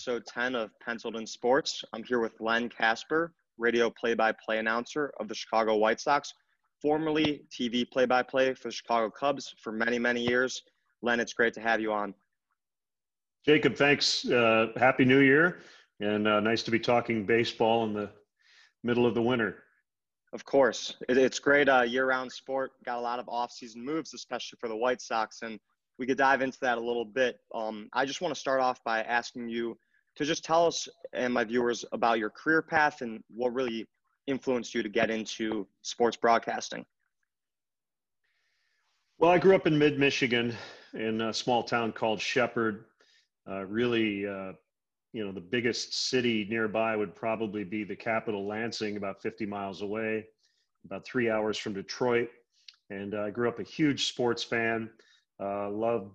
episode 10 of Penciled in Sports. I'm here with Len Kasper, radio play by play announcer of the Chicago White Sox, formerly TV play by play for the Chicago Cubs for many, many years. Len, it's great to have you on. Jacob, thanks. Uh, Happy New Year, and uh, nice to be talking baseball in the middle of the winter. Of course, it, it's great uh, year-round sport. Got a lot of off-season moves, especially for the White Sox, and we could dive into that a little bit. Um, I just want to start off by asking you to just tell us and my viewers about your career path and what really influenced you to get into sports broadcasting. Well, I grew up in mid Michigan in a small town called Shepherd. Uh, really, uh, you know, the biggest city nearby would probably be the capital, Lansing, about 50 miles away, about three hours from Detroit. And uh, I grew up a huge sports fan. Uh, loved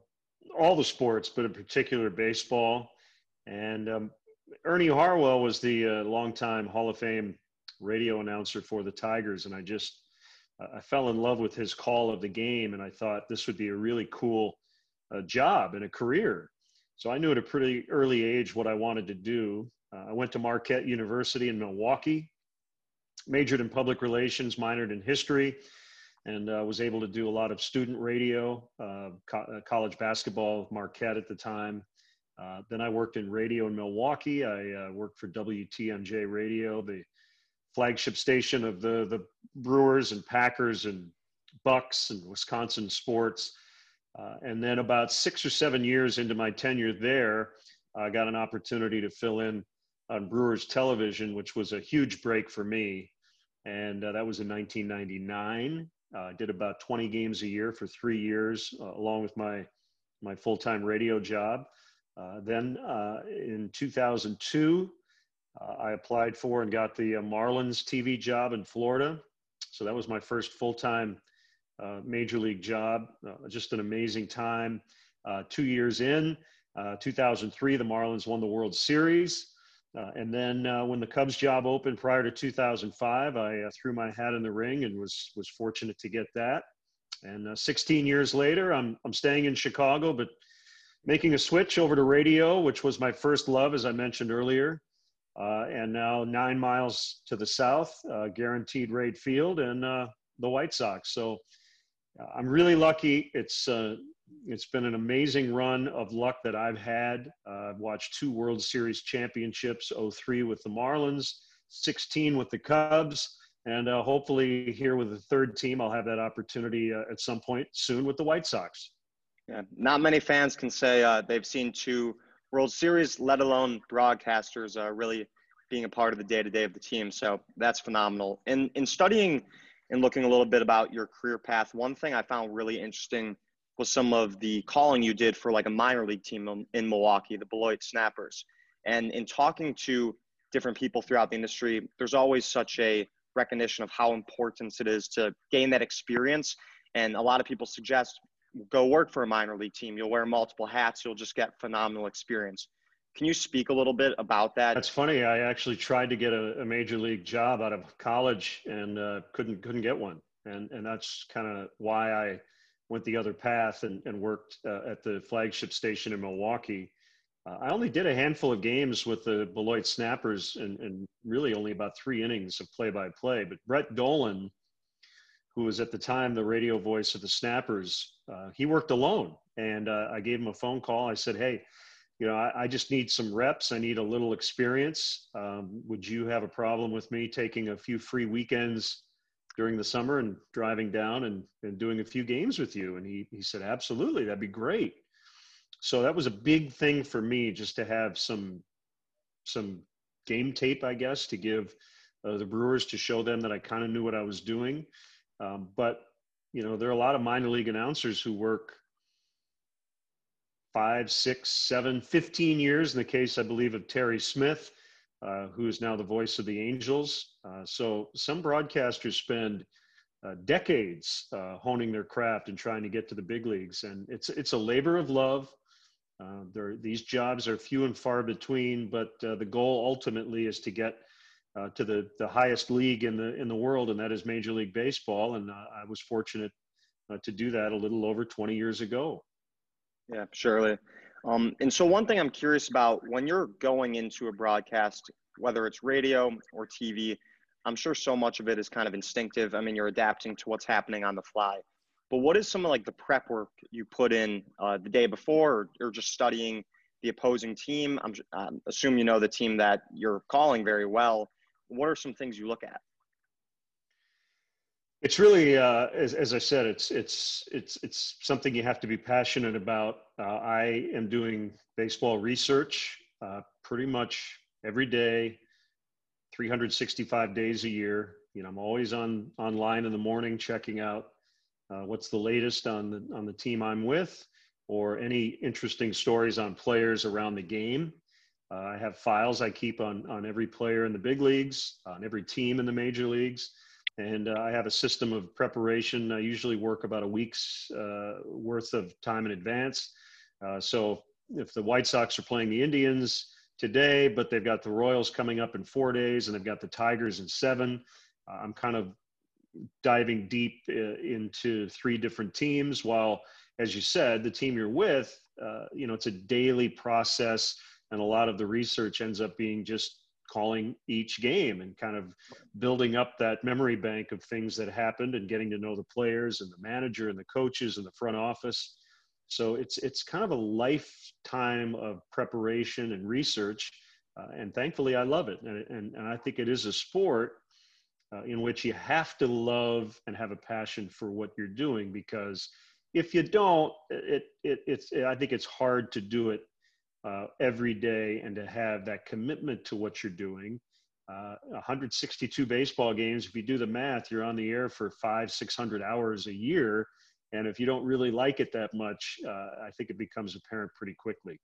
all the sports, but in particular baseball. And um, Ernie Harwell was the uh, longtime Hall of Fame radio announcer for the Tigers, and I just I fell in love with his call of the game, and I thought this would be a really cool uh, job and a career. So I knew at a pretty early age what I wanted to do. Uh, I went to Marquette University in Milwaukee, majored in public relations, minored in history, and uh, was able to do a lot of student radio, uh, co- uh, college basketball, Marquette at the time. Uh, then I worked in radio in Milwaukee. I uh, worked for WTMJ Radio, the flagship station of the the Brewers and Packers and Bucks and Wisconsin sports. Uh, and then about six or seven years into my tenure there, I got an opportunity to fill in on Brewers television, which was a huge break for me. And that was in 1999. I uh, did about 20 games a year for three years, uh, along with my my full time radio job. Uh, then uh, in 2002, uh, I applied for and got the Marlins TV job in Florida. So that was my first full time major league job. just an amazing time. two years in, 2003, the Marlins won the World Series. Uh, and then uh, when the Cubs job opened prior to 2005, I uh, threw my hat in the ring and was was fortunate to get that. And uh, 16 years later, I'm I'm staying in Chicago, but making a switch over to radio, which was my first love, as I mentioned earlier. Uh, and now nine miles to the south, uh, guaranteed rate field, and the White Sox. So I'm really lucky. It's it's been an amazing run of luck that I've had. Uh, I've watched two World Series championships 03 with the Marlins, 16 with the Cubs, and uh, hopefully here with the third team, I'll have that opportunity uh, at some point soon with the White Sox. Yeah, not many fans can say uh, they've seen two World Series, let alone broadcasters uh, really being a part of the day to day of the team. So that's phenomenal. And in studying and looking a little bit about your career path, one thing I found really interesting was some of the calling you did for like a minor league team in Milwaukee, the Beloit Snappers. And in talking to different people throughout the industry, there's always such a recognition of how important it is to gain that experience. And a lot of people suggest go work for a minor league team. You'll wear multiple hats. You'll just get phenomenal experience. Can you speak a little bit about that? That's funny. I actually tried to get a, a major league job out of college and uh, couldn't couldn't get one. And and that's kind of why I went the other path and, and worked uh, at the flagship station in Milwaukee. Uh, I only did a handful of games with the Beloit Snappers and, and really only about three innings of play by play. But Brett Dolan, who was at the time the radio voice of the Snappers, uh, he worked alone. And uh, I gave him a phone call. I said, Hey, you know, I, I just need some reps. I need a little experience. Um, would you have a problem with me taking a few free weekends during the summer and driving down and, and doing a few games with you. And he, he said, absolutely, that'd be great. So that was a big thing for me just to have some, some game tape, I guess, to give uh, the Brewers to show them that I kind of knew what I was doing. Um, but, you know, there are a lot of minor league announcers who work five, six, seven, 15 years in the case, I believe, of Terry Smith uh, who is now the voice of the Angels. Uh, so some broadcasters spend uh, decades uh, honing their craft and trying to get to the big leagues, and it's it's a labor of love. Uh, there, these jobs are few and far between, but uh, the goal ultimately is to get to the, the highest league in the in the world, and that is Major League Baseball. And I was fortunate to do that a little over 20 years ago. Yeah, surely. Um, and so one thing I'm curious about when you're going into a broadcast, whether it's radio or TV, I'm sure so much of it is kind of instinctive. I mean, you're adapting to what's happening on the fly. But what is some of like the prep work you put in uh, the day before, or, or, just studying the opposing team? I'm um, assume you know the team that you're calling very well. What are some things you look at? It's really, uh, as, as I said, it's it's it's it's something you have to be passionate about. Uh, I am doing baseball research uh, pretty much every day, 365 days a year. You know, I'm always on online in the morning checking out uh, what's the latest on the on the team I'm with, or any interesting stories on players around the game. Uh, I have files I keep on on every player in the big leagues, on every team in the major leagues, and uh, I have a system of preparation. I usually work about a week's uh, worth of time in advance. Uh, so if the White Sox are playing the Indians today, but they've got the Royals coming up in four days, and they've got the Tigers in seven. Uh, I'm kind of diving deep uh, into three different teams while as you said the team you're with you know it's a daily process and a lot of the research ends up being just calling each game and kind of building up that memory bank of things that happened and getting to know the players and the manager and the coaches and the front office. So it's it's kind of a lifetime of preparation and research uh, and thankfully i love it. And, and, and i think it is a sport uh, in which you have to love and have a passion for what you're doing because if you don't it, it it's i think it's hard to do it uh, every day and to have that commitment to what you're doing. Uh, 162 baseball games. If you do the math you're on the air for five 600 hours a year. And if you don't really like it that much uh, i think it becomes apparent pretty quickly.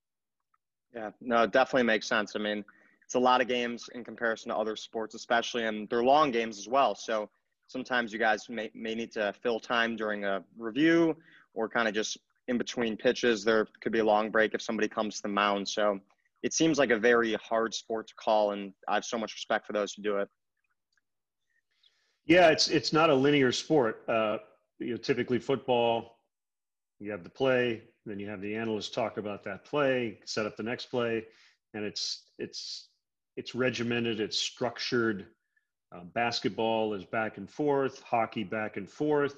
Yeah no it definitely makes sense. I mean it's a lot of games in comparison to other sports, especially, and they're long games as well. So sometimes you guys may, may need to fill time during a review or kind of just in between pitches. There could be a long break if somebody comes to the mound. So it seems like a very hard sport to call, and I have so much respect for those who do it. Yeah, it's it's not a linear sport. Uh, you know, typically football, you have the play, then you have the analyst talk about that play, set up the next play, and it's it's it's regimented, it's structured. Uh, basketball is back and forth, hockey back and forth.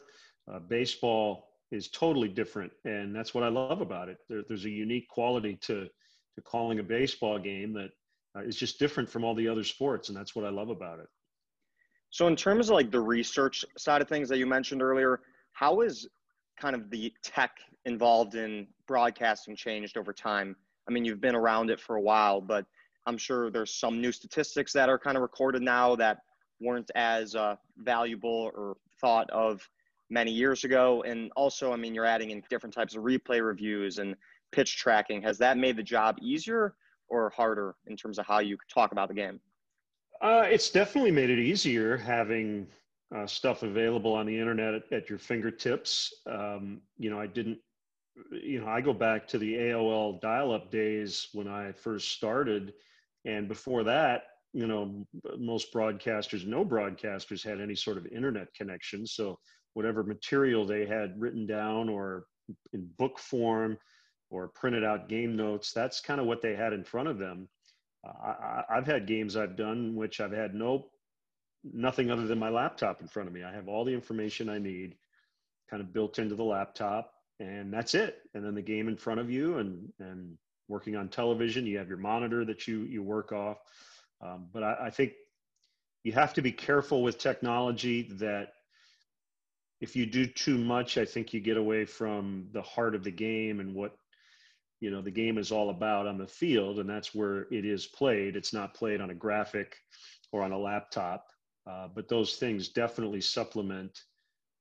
Uh, baseball is totally different, and that's what I love about it. There, there's a unique quality to to calling a baseball game that uh, is just different from all the other sports, and that's what I love about it. So, in terms of like the research side of things that you mentioned earlier, how is kind of the tech involved in broadcasting changed over time? I mean, you've been around it for a while, but I'm sure there's some new statistics that are kind of recorded now that weren't as uh, valuable or thought of many years ago. And also, I mean, you're adding in different types of replay reviews and pitch tracking. Has that made the job easier or harder in terms of how you talk about the game? Uh, it's definitely made it easier having uh, stuff available on the internet at, at your fingertips. Um, you know, I didn't, you know, I go back to the AOL dial up days when I first started and before that, you know, most broadcasters, no broadcasters had any sort of internet connection. So whatever material they had written down or in book form or printed out game notes, that's kind of what they had in front of them. Uh, I, have had games I've done which I've had no nothing other than my laptop in front of me. I have all the information I need kind of built into the laptop and that's it. And then the game in front of you and and working on television you have your monitor that you you work off um, but I, I think you have to be careful with technology that if you do too much i think you get away from the heart of the game and what you know the game is all about on the field and that's where it is played it's not played on a graphic or on a laptop uh, but those things definitely supplement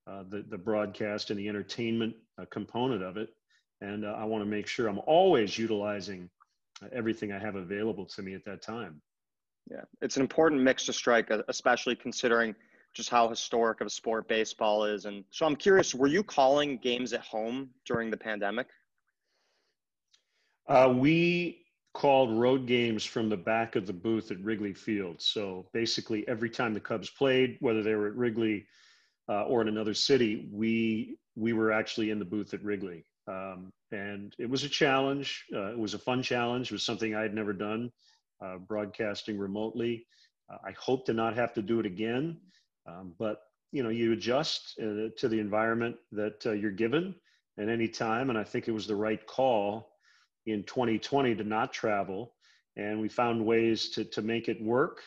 uh, the, the broadcast and the entertainment uh, component of it and uh, I want to make sure I'm always utilizing uh, everything I have available to me at that time. Yeah, it's an important mix to strike, uh, especially considering just how historic of a sport baseball is. And so I'm curious, were you calling games at home during the pandemic? Uh, we called road games from the back of the booth at Wrigley Field. So basically, every time the Cubs played, whether they were at Wrigley uh, or in another city, we we were actually in the booth at Wrigley Um, and it was a challenge. Uh, it was a fun challenge. It was something I had never done, uh, broadcasting remotely. Uh, I hope to not have to do it again, um, but you know, you adjust uh, to the environment that uh, you're given at any time. And I think it was the right call in 2020 to not travel. And we found ways to, to make it work.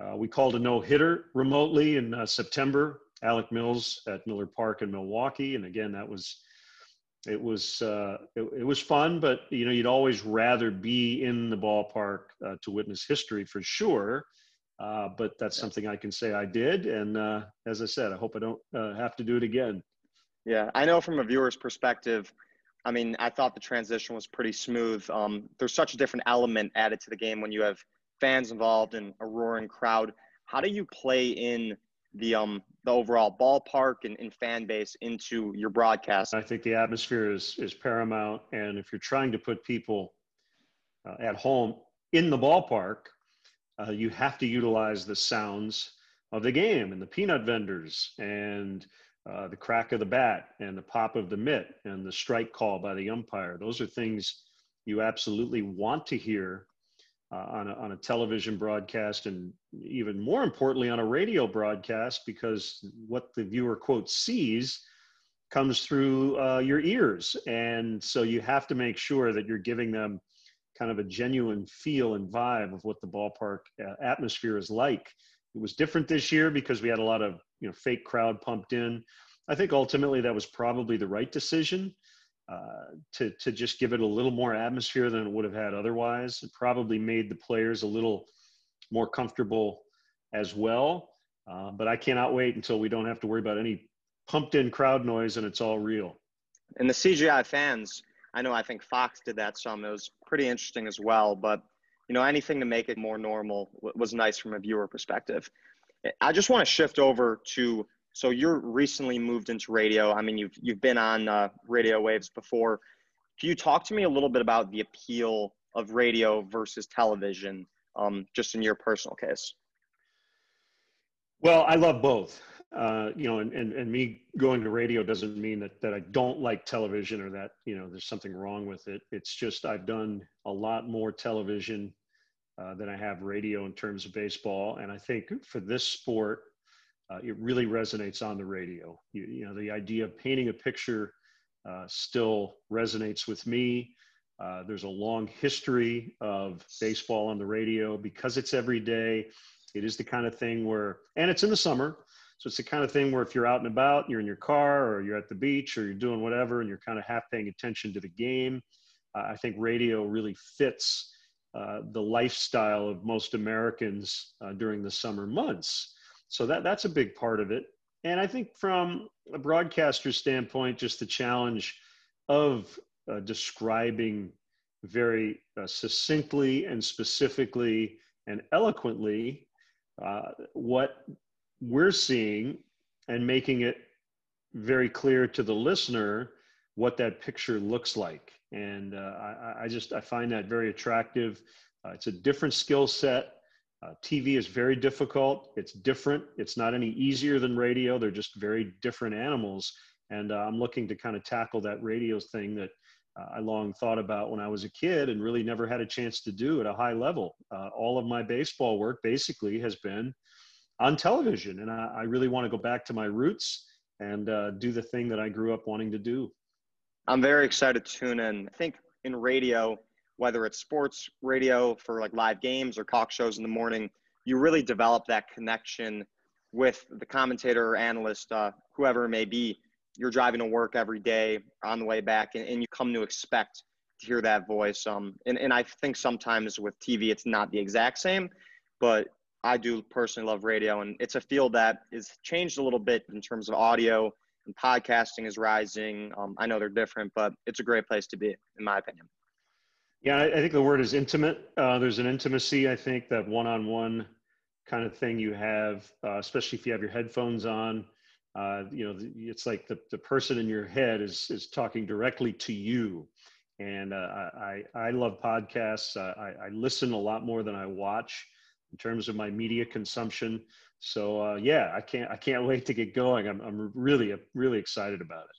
Uh, we called a no hitter remotely in uh, September, Alec Mills at Miller Park in Milwaukee. And again, that was, it was, uh, it, it, was fun, but you know, you'd always rather be in the ballpark uh, to witness history for sure. Uh, but that's something I can say I did. And uh, as I said, I hope I don't uh, have to do it again. Yeah, I know from a viewer's perspective, I mean, I thought the transition was pretty smooth. Um, there's such a different element added to the game when you have fans involved and a roaring crowd. How do you play in the um the overall ballpark and, and fan base into your broadcast? I think the atmosphere is is paramount, and if you're trying to put people uh, at home in the ballpark, uh, you have to utilize the sounds of the game and the peanut vendors and uh, the crack of the bat and the pop of the mitt and the strike call by the umpire. Those are things you absolutely want to hear uh, on, a, on a television broadcast and even more importantly on a radio broadcast because what the viewer quote sees comes through uh, your ears and so you have to make sure that you're giving them kind of a genuine feel and vibe of what the ballpark uh, atmosphere is like. It was different this year because we had a lot of you know fake crowd pumped in. I think ultimately that was probably the right decision uh, to to just give it a little more atmosphere than it would have had otherwise. It probably made the players a little more comfortable as well. Uh, but I cannot wait until we don't have to worry about any pumped in crowd noise and it's all real. And the CGI fans, I know I think Fox did that some. It was pretty interesting as well. But you know, anything to make it more normal was nice from a viewer perspective. I just want to shift over to so you're recently moved into radio. I mean, you've you've been on uh, radio waves before. Can you talk to me a little bit about the appeal of radio versus television, um, just in your personal case? Well, I love both uh, you know, and, and, and me going to radio doesn't mean that, that I don't like television or that, you know, there's something wrong with it. It's just I've done a lot more television uh, than I have radio in terms of baseball. And I think for this sport, uh, it really resonates on the radio. You, you, know, the idea of painting a picture uh, still resonates with me. Uh, there's a long history of baseball on the radio because it's every day. It is the kind of thing where, and it's in the summer, so it's the kind of thing where if you're out and about, you're in your car or you're at the beach or you're doing whatever and you're kind of half paying attention to the game, uh, I think radio really fits uh, the lifestyle of most Americans uh, during the summer months. So that, that's a big part of it. And I think from a broadcaster's standpoint, just the challenge of uh, describing very uh, succinctly and specifically and eloquently uh, what we're seeing and making it very clear to the listener what that picture looks like. And uh, I, I, just I find that very attractive. Uh, it's a different skill set. Uh, TV is very difficult. It's different. It's not any easier than radio. They're just very different animals. And uh, I'm looking to kind of tackle that radio thing that uh, I long thought about when I was a kid and really never had a chance to do at a high level. Uh, all of my baseball work basically has been on television. And I, I really want to go back to my roots and uh, do the thing that I grew up wanting to do. I'm very excited to tune in. I think in radio, whether it's sports radio for like live games or talk shows in the morning, you really develop that connection with the commentator or analyst, uh, whoever it may be. You're driving to work every day on the way back, and, and you come to expect to hear that voice. Um, and, and I think sometimes with TV, it's not the exact same, but I do personally love radio, and it's a field that is changed a little bit in terms of audio and podcasting is rising. Um, I know they're different, but it's a great place to be, in my opinion. Yeah, I think the word is intimate. Uh, there's an intimacy, I think, that one on one kind of thing you have, uh, especially if you have your headphones on. Uh, you know, it's like the, the person in your head is, is talking directly to you. And uh, I, I love podcasts. I, I listen a lot more than I watch in terms of my media consumption. So uh, yeah, I can't I can't wait to get going. I'm I'm really really excited about it.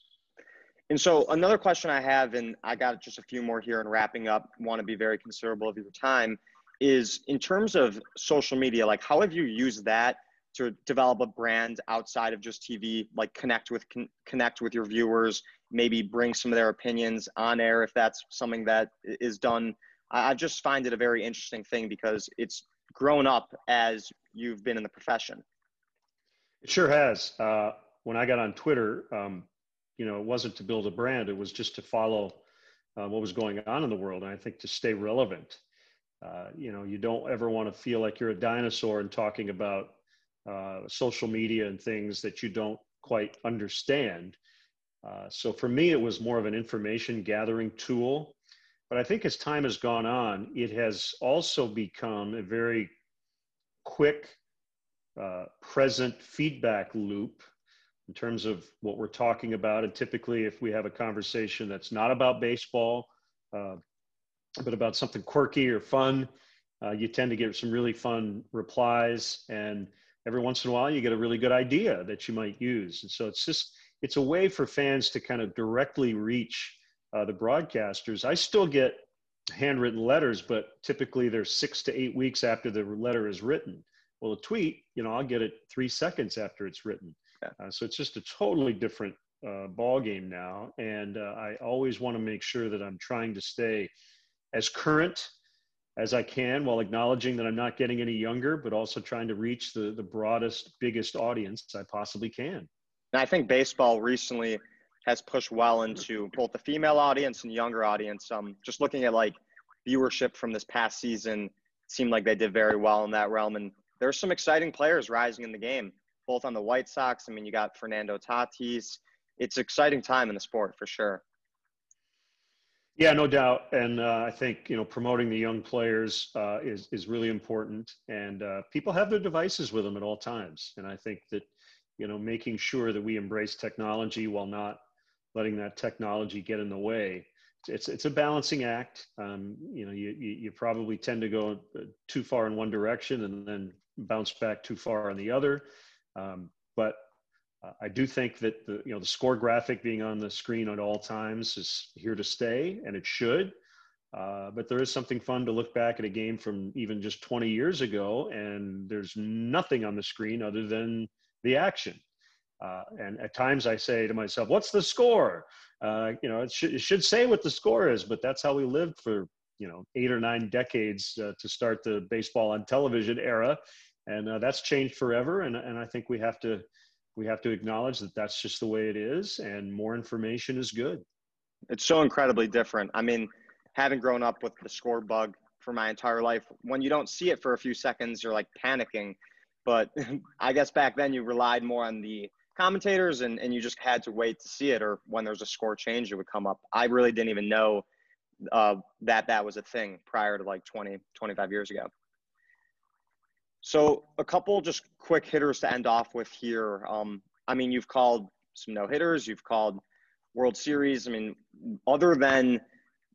And so another question I have, and I got just a few more here and wrapping up, want to be very considerable of your time, is in terms of social media, like how have you used that to develop a brand outside of just TV, like connect with con- connect with your viewers, maybe bring some of their opinions on air if that's something that is done. I, I just find it a very interesting thing because it's grown up as you've been in the profession. It sure has. Uh, when I got on Twitter, um, you know, it wasn't to build a brand; it was just to follow uh, what was going on in the world, and I think to stay relevant. Uh, you know, you don't ever want to feel like you're a dinosaur and talking about uh, social media and things that you don't quite understand. Uh, so for me, it was more of an information gathering tool. But I think as time has gone on, it has also become a very quick, uh, present feedback loop in terms of what we're talking about. And typically, if we have a conversation that's not about baseball, uh, but about something quirky or fun, uh, you tend to get some really fun replies. And every once in a while, you get a really good idea that you might use. And so it's just, it's a way for fans to kind of directly reach uh, the broadcasters. I still get handwritten letters, but typically they're six to eight weeks after the letter is written. Well, a tweet, you know, I'll get it three seconds after it's written. Uh, so it's just a totally different uh, ball game now, and uh, I always want to make sure that I'm trying to stay as current as I can while acknowledging that I'm not getting any younger, but also trying to reach the the broadest, biggest audience I possibly can. And I think baseball recently has pushed well into both the female audience and younger audience. Um, just looking at like viewership from this past season, seemed like they did very well in that realm. And there's some exciting players rising in the game both on the White Sox. I mean, you got Fernando Tatis. It's exciting time in the sport for sure. Yeah, no doubt, and uh, I think you know promoting the young players uh, is is really important, and uh, people have their devices with them at all times, and I think that you know making sure that we embrace technology while not letting that technology get in the way. It's it's a balancing act. Um, you know, you, you probably tend to go uh, too far in one direction and then bounce back too far on the other. Um, but uh, I do think that the you know the score graphic being on the screen at all times is here to stay, and it should. Uh, but there is something fun to look back at a game from even just 20 years ago, and there's nothing on the screen other than the action. Uh, and at times I say to myself, "What's the score?" Uh, you know, it should, it should say what the score is, but that's how we lived for you know eight or nine decades uh, to start the baseball on television era. And uh, that's changed forever. And, and i think we have to we have to acknowledge that that's just the way it is and more information is good. It's so incredibly different. I mean having grown up with the score bug for my entire life when you don't see it for a few seconds you're like panicking. But i guess back then you relied more on the commentators and, and you just had to wait to see it or when there's a score change it would come up i really didn't even know uh, that that was a thing prior to like 20 25 years ago so a couple just quick hitters to end off with here. Um, I mean, you've called some no hitters, you've called World Series. I mean, other than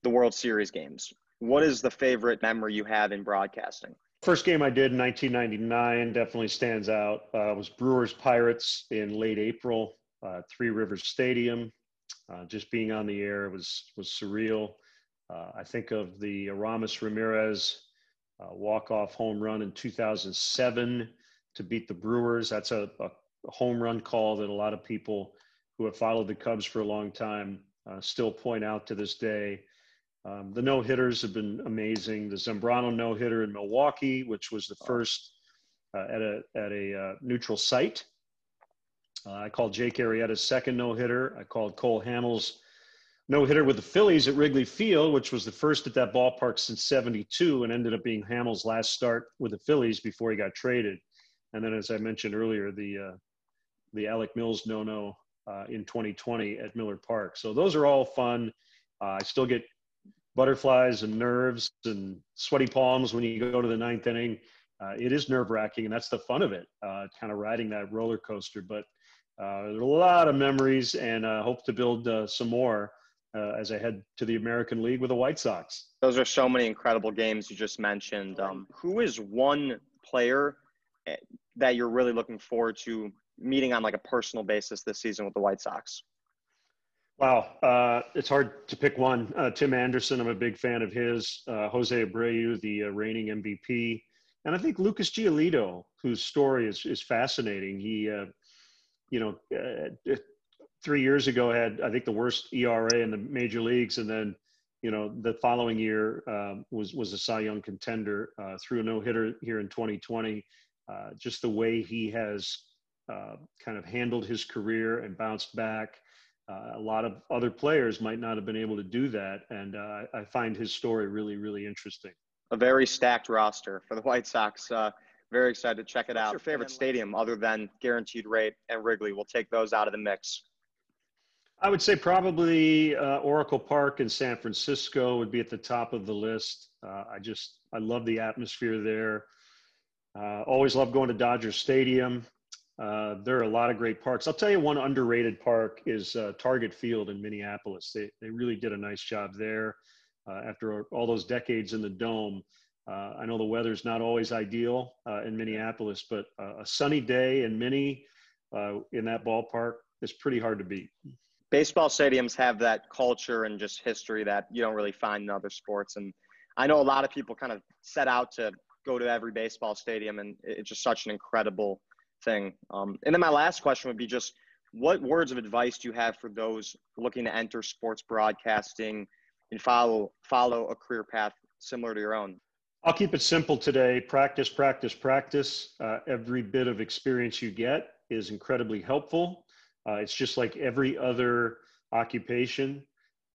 the World Series games, what is the favorite memory you have in broadcasting? First game I did in 1999 definitely stands out. Uh, was Brewers Pirates in late April, uh, Three Rivers Stadium. Uh, just being on the air was was surreal. Uh, I think of the Aramis Ramirez uh, walk-off home run in 2007 to beat the Brewers. That's a, a, home run call that a lot of people who have followed the Cubs for a long time uh, still point out to this day. Um, the no hitters have been amazing. The Zambrano no hitter in Milwaukee, which was the first uh, at a at a uh, neutral site. Uh, I called Jake Arrieta's second no hitter. I called Cole Hamels' no hitter with the Phillies at Wrigley Field, which was the first at that ballpark since 72 and ended up being Hamels' last start with the Phillies before he got traded. And then, as I mentioned earlier, the, uh, the Alec Mills no no uh, in 2020 at Miller Park. So those are all fun. Uh, I still get butterflies and nerves and sweaty palms when you go to the ninth inning. Uh, it is nerve wracking, and that's the fun of it, uh, kind of riding that roller coaster. But uh, there's a lot of memories, and I hope to build some more uh, as I head to the American League with the White Sox. Those are so many incredible games you just mentioned. Um, who is one player eh, that you're really looking forward to meeting on like a personal basis this season with the White Sox? Wow, uh, it's hard to pick one. Uh, Tim Anderson, I'm a big fan of his. Uh, Jose Abreu, the uh, reigning MVP, and I think Lucas Giolito, whose story is is fascinating. He, uh, you know, uh, three years ago had I think the worst ERA in the major leagues, and then you know the following year um, was was a Cy Young contender. threw a no hitter here in 2020. just the way he has kind of handled his career and bounced back uh, a lot of other players might not have been able to do that. And uh, I find his story really, really interesting. A very stacked roster for the White Sox. Uh, very excited to check it What's out. your favorite stadium other than Guaranteed Rate and Wrigley? We'll take those out of the mix. I would say probably uh, Oracle Park in San Francisco would be at the top of the list. Uh, I just I love the atmosphere there. Uh, always love going to Dodger Stadium. Uh, there are a lot of great parks. I'll tell you one underrated park is uh, Target Field in Minneapolis. They, they really did a nice job there uh, after all those decades in the dome. Uh, I know the weather's not always ideal uh, in Minneapolis, but a sunny day in Minnie in that ballpark is pretty hard to beat. Baseball stadiums have that culture and just history that you don't really find in other sports. And I know a lot of people kind of set out to go to every baseball stadium, and it's just such an incredible – thing. Um, and then my last question would be just what words of advice do you have for those looking to enter sports broadcasting and follow follow a career path similar to your own? I'll keep it simple today. Practice, practice, practice. Uh, every bit of experience you get is incredibly helpful. Uh, it's just like every other occupation.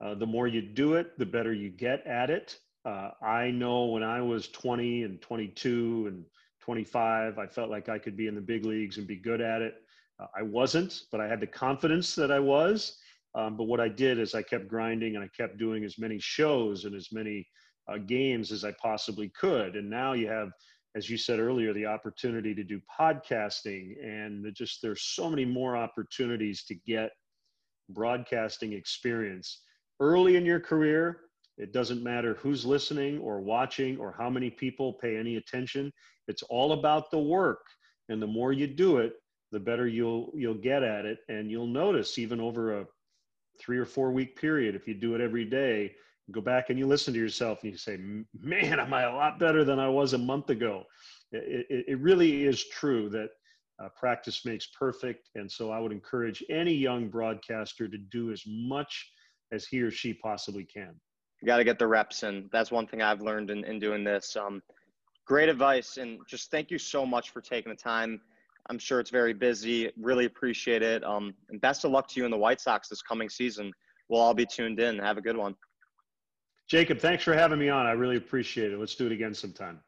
Uh, the more you do it, the better you get at it. Uh, I know when I was 20 and 22 and 25. I felt like I could be in the big leagues and be good at it. Uh, I wasn't, but I had the confidence that I was. Um, but what I did is I kept grinding and I kept doing as many shows and as many uh, games as I possibly could. And now you have, as you said earlier, the opportunity to do podcasting and just there's so many more opportunities to get broadcasting experience early in your career. It doesn't matter who's listening or watching or how many people pay any attention. It's all about the work. And the more you do it, the better you'll you'll get at it. And you'll notice even over a three or four week period, if you do it every day, go back and you listen to yourself and you say, man, am I a lot better than I was a month ago? It, it, it really is true that uh, practice makes perfect. And so I would encourage any young broadcaster to do as much as he or she possibly can. You got to get the reps in. That's one thing I've learned in, in doing this. Um, Great advice. And just thank you so much for taking the time. I'm sure it's very busy. Really appreciate it. Um, and best of luck to you in the White Sox this coming season. We'll all be tuned in. Have a good one. Jacob, thanks for having me on. I really appreciate it. Let's do it again sometime.